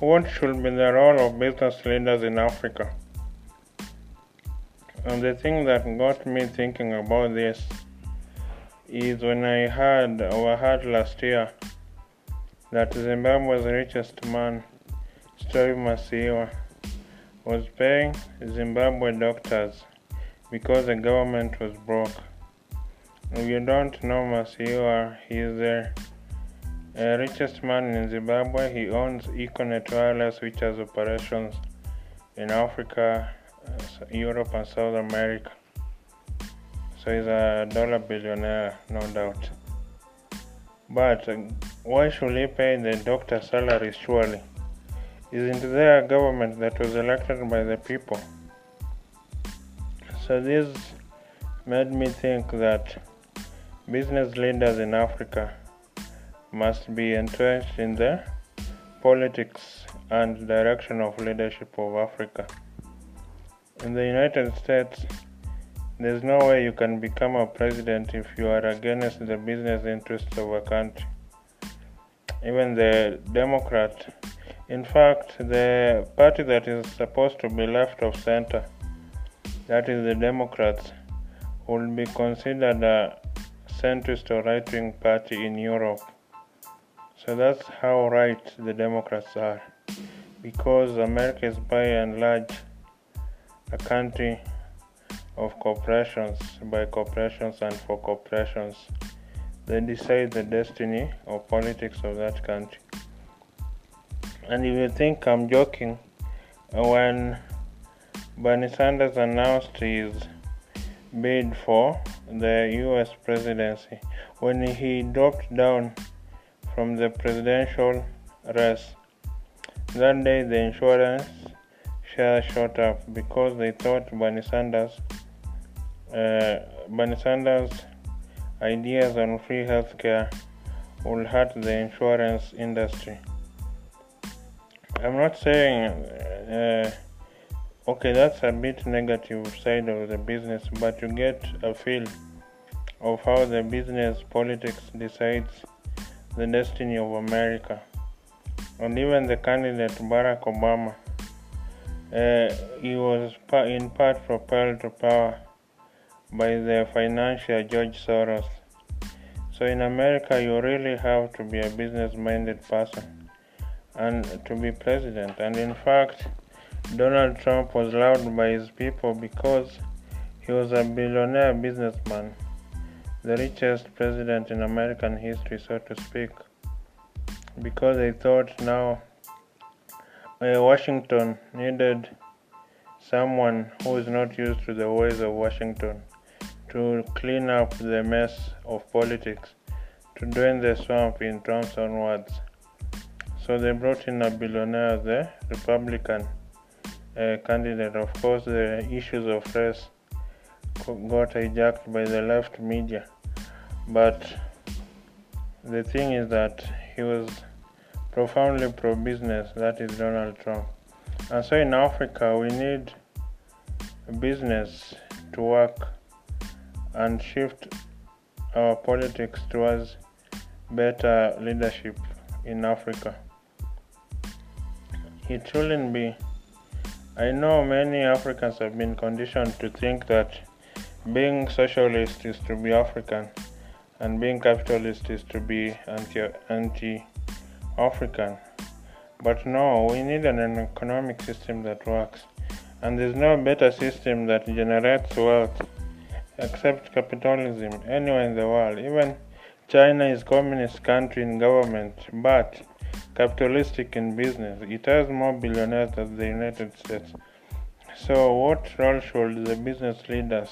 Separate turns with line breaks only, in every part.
what should be the role of business leaders in Africa? And the thing that got me thinking about this is when I heard overheard last year that Zimbabwe's richest man, Strive Masiyiwa, was paying Zimbabwe doctors because the government was broke. If you don't know Masiyiwa, he is the uh, richest man in Zimbabwe. He owns Econet Wireless, which has operations in Africa, uh, Europe, and South America. So he's a dollar billionaire, no doubt. But uh, why should he pay the doctor salaries surely? Isn't there a government that was elected by the people? So this made me think that business leaders in Africa must be entrenched in the politics and direction of leadership of Africa. In the United States, there's no way you can become a president if you are against the business interests of a country. Even the Democrat, in fact, the party that is supposed to be left of center, that is the Democrats, will be considered a centrist or right wing party in Europe. So that's how right the Democrats are. Because America is by and large a country of corporations by corporations and for corporations. They decide the destiny or politics of that country. And if you think I'm joking, when Bernie Sanders announced his bid for the US presidency, when he dropped down from the presidential race, that day the insurance share shot up because they thought Bernie Sanders uh, Bernie Sanders' ideas on free healthcare would hurt the insurance industry. I'm not saying, uh, okay, that's a bit negative side of the business, but you get a feel of how the business politics decides the destiny of America. And even the candidate Barack Obama, uh, he was in part propelled to power by the financier George Soros. So in America, you really have to be a business minded person and to be president. And in fact, Donald Trump was loved by his people because he was a billionaire businessman, the richest president in American history, so to speak. Because they thought now uh, Washington needed someone who is not used to the ways of Washington to clean up the mess of politics, to drain the swamp in Trump's own words. So they brought in a billionaire, the Republican uh, candidate. Of course, the issues of race got hijacked by the left media. But the thing is that he was profoundly pro business, that is Donald Trump. And so in Africa, we need business to work and shift our politics towards better leadership in Africa. It shouldn't be. I know many Africans have been conditioned to think that being socialist is to be African and being capitalist is to be anti African. But no, we need an economic system that works. And there's no better system that generates wealth except capitalism anywhere in the world. Even China is communist country in government, but capitalistic in business. It has more billionaires than the United States. So, what role should the business leaders,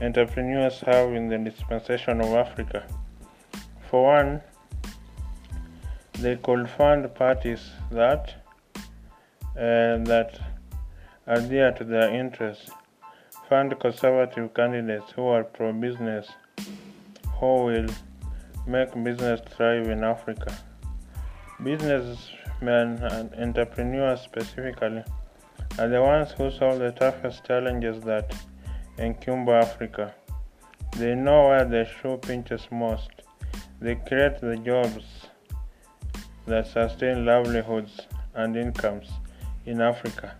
entrepreneurs have in the dispensation of Africa? For one, they could fund parties that uh, that adhere to their interests fund conservative candidates who are pro business, who will make business thrive in Africa. Businessmen and entrepreneurs specifically are the ones who solve the toughest challenges that encumber Africa. They know where the shoe pinches most. They create the jobs that sustain livelihoods and incomes in Africa.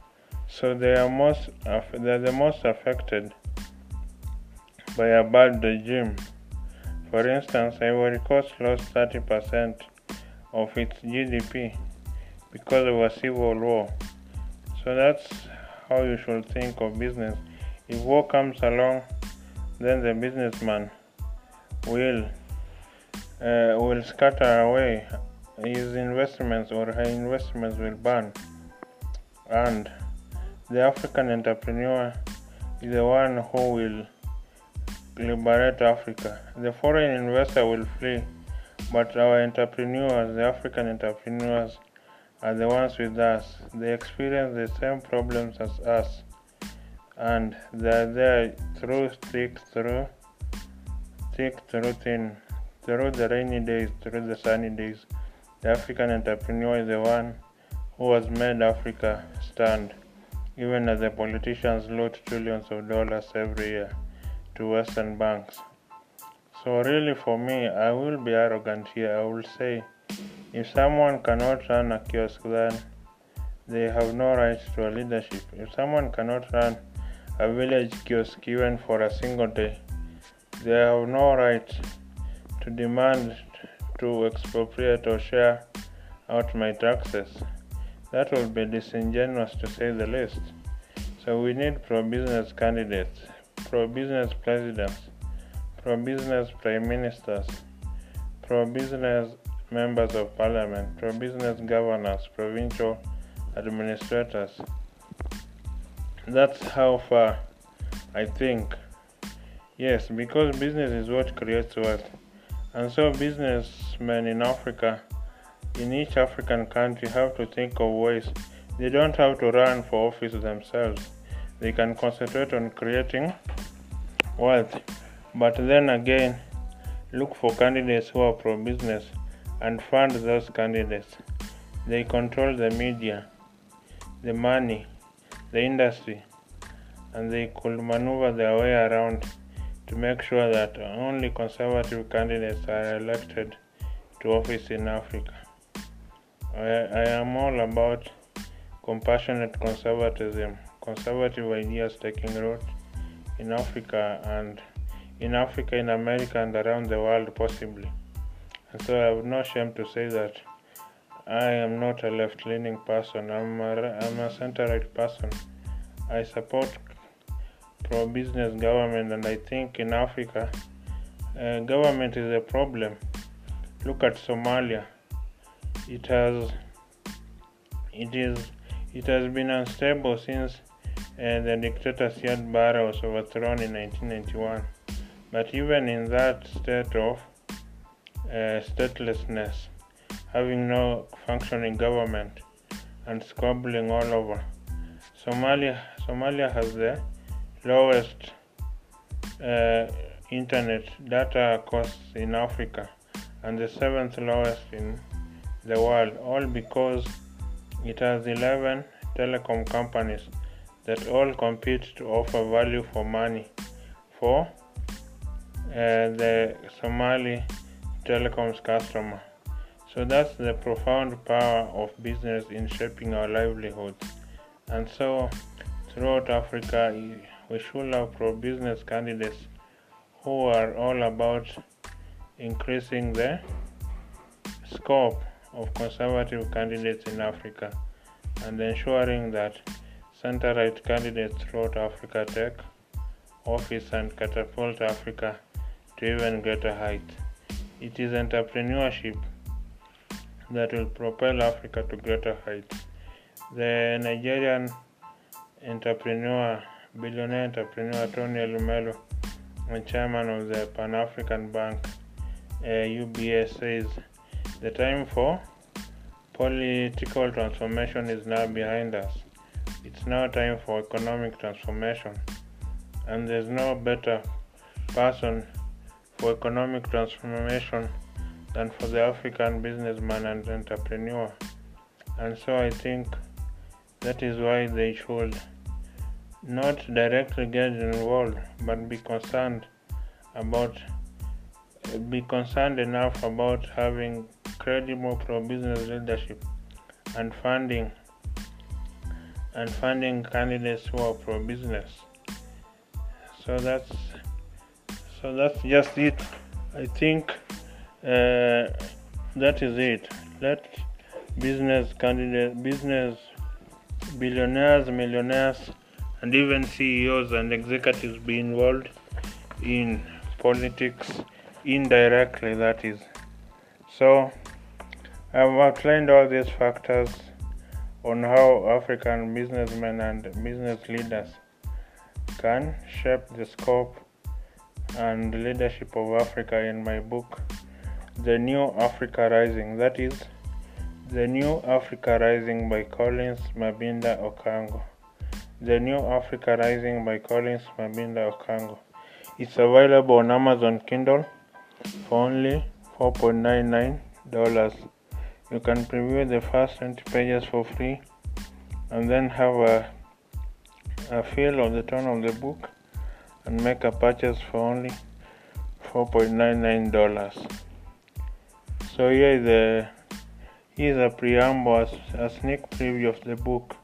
So they are most they're the most affected by a bad regime. For instance, Ivory Coast lost 30% of its GDP because of a civil war. So that's how you should think of business. If war comes along, then the businessman will uh, will scatter away. His investments or her investments will burn, and the African entrepreneur is the one who will liberate Africa. The foreign investor will flee, but our entrepreneurs, the African entrepreneurs, are the ones with us. They experience the same problems as us, and they're through thick, through thick, through thin, through the rainy days, through the sunny days. The African entrepreneur is the one who has made Africa stand, even as the politicians loot trillions of dollars every year to Western banks. So, really, for me, I will be arrogant here. I will say if someone cannot run a kiosk, then they have no right to a leadership. If someone cannot run a village kiosk even for a single day, they have no right to demand to expropriate or share out my taxes. That would be disingenuous to say the least. So we need pro business candidates pro business presidents, pro business prime ministers, pro business members of parliament, pro business governors, provincial administrators. That's how far I think. Yes, because business is what creates wealth. And so businessmen in Africa, in each African country, have to think of ways. They don't have to run for office themselves. They can concentrate on creating wealth. But then again, look for candidates who are pro business and fund those candidates. They control the media, the money, the industry, and they could maneuver their way around to make sure that only conservative candidates are elected to office in Africa. I, I am all about compassionate conservatism, conservative ideas taking root in Africa and in Africa, in America, and around the world, possibly. And so I have no shame to say that I am not a left leaning person, I'm a, I'm a center right person. I support pro business government, and I think in Africa, uh, government is a problem. Look at Somalia. It has it is it has been unstable since and the dictator Siad Barre was overthrown in 1991. But even in that state of uh, statelessness, having no functioning government, and squabbling all over, Somalia Somalia has the lowest uh, internet data costs in Africa and the seventh lowest in the world, all because it has 11 telecom companies that all compete to offer value for money for uh, the Somali telecoms customer. So that's the profound power of business in shaping our livelihoods. And so throughout Africa, we should have pro business candidates who are all about increasing the scope of conservative candidates in Africa and ensuring that center-right candidates throughout Africa take office and catapult Africa to even greater heights. It is entrepreneurship that will propel Africa to greater heights. The Nigerian entrepreneur, billionaire entrepreneur Tony Elumelu, chairman of the Pan African Bank, uh, UBS, says the time for political transformation is now behind us. It's now time for economic transformation, and there's no better person for economic transformation than for the African businessman and entrepreneur. And so I think that is why they should not directly get involved, but be concerned about be concerned enough about having credible pro business leadership and funding and funding candidates who are pro business. So that's so that's just it. I think uh, that is it. Let business candidates, business billionaires, millionaires, and even CEOs and executives be involved in politics indirectly. That is. So I've outlined all these factors on how African businessmen and business leaders can shape the scope and leadership of Africa in my book, The New Africa Rising. That is, The New Africa Rising by Collins Mabinda Okango. The New Africa Rising by Collins Mabinda Okango. It's available on Amazon Kindle for only $4.99. You can preview the first 20 pages for free and then have a, a feel of the tone of the book and make a purchase for only $4.99. So here is a here's a preamble, a sneak preview of the book.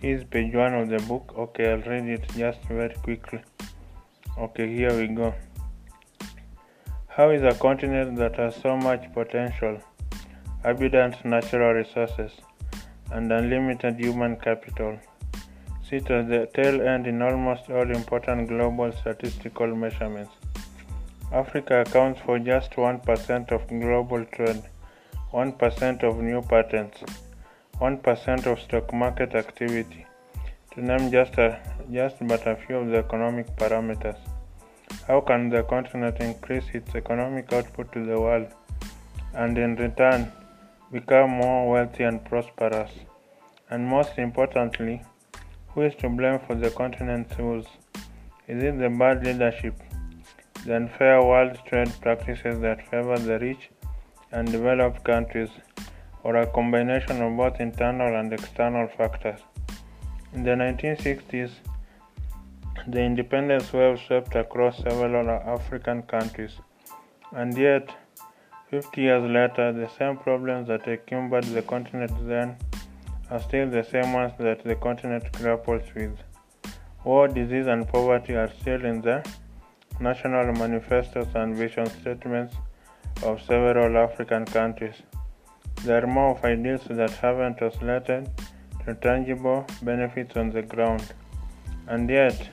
Here's page one of the book. Okay, I'll read it just very quickly. Okay, here we go. How is a continent that has so much potential, abundant natural resources, and unlimited human capital sit at the tail end in almost all important global statistical measurements. Africa accounts for just 1% of global trade, 1% of new patents, 1% of stock market activity, to name just, a, just but a few of the economic parameters. How can the continent increase its economic output to the world and in return become more wealthy and prosperous? And most importantly, who is to blame for the continent's woes? Is it the bad leadership, the unfair world trade practices that favor the rich and developed countries, or a combination of both internal and external factors? In the 1960s, the independence wave swept across several African countries, and yet, 50 years later, the same problems that encumbered the continent then are still the same ones that the continent grapples with. War, disease, and poverty are still in the national manifestos and vision statements of several African countries. There are more of ideals that haven't translated to tangible benefits on the ground. And yet,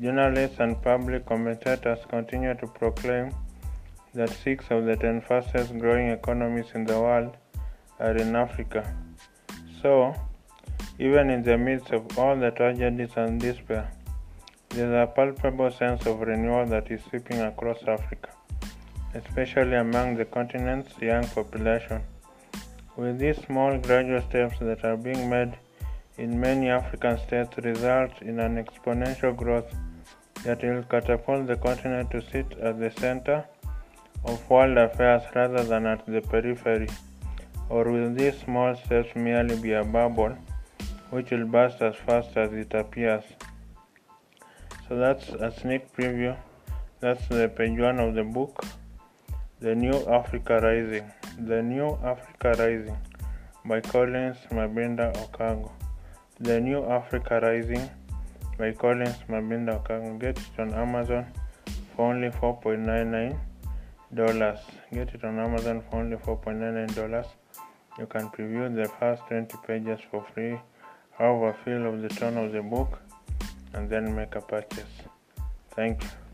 journalists and public commentators continue to proclaim that six of the ten fastest growing economies in the world are in Africa. So, even in the midst of all the tragedies and despair, there is a palpable sense of renewal that is sweeping across Africa, especially among the continent's young population. With these small gradual steps that are being made in many African states result in an exponential growth that will catapult the continent to sit at the center of world affairs rather than at the periphery or will these small steps merely be a bubble which will burst as fast as it appears? So that's a sneak preview. That's the page one of the book, The New Africa Rising. The New Africa Rising by Collins Mabinda Okango. The New Africa Rising by Collins Mabinda Okango. Get it on Amazon for only $4.99. Get it on Amazon for only $4.99. You can preview the first 20 pages for free, a feel of the tone of the book, and then make a purchase. Thank you.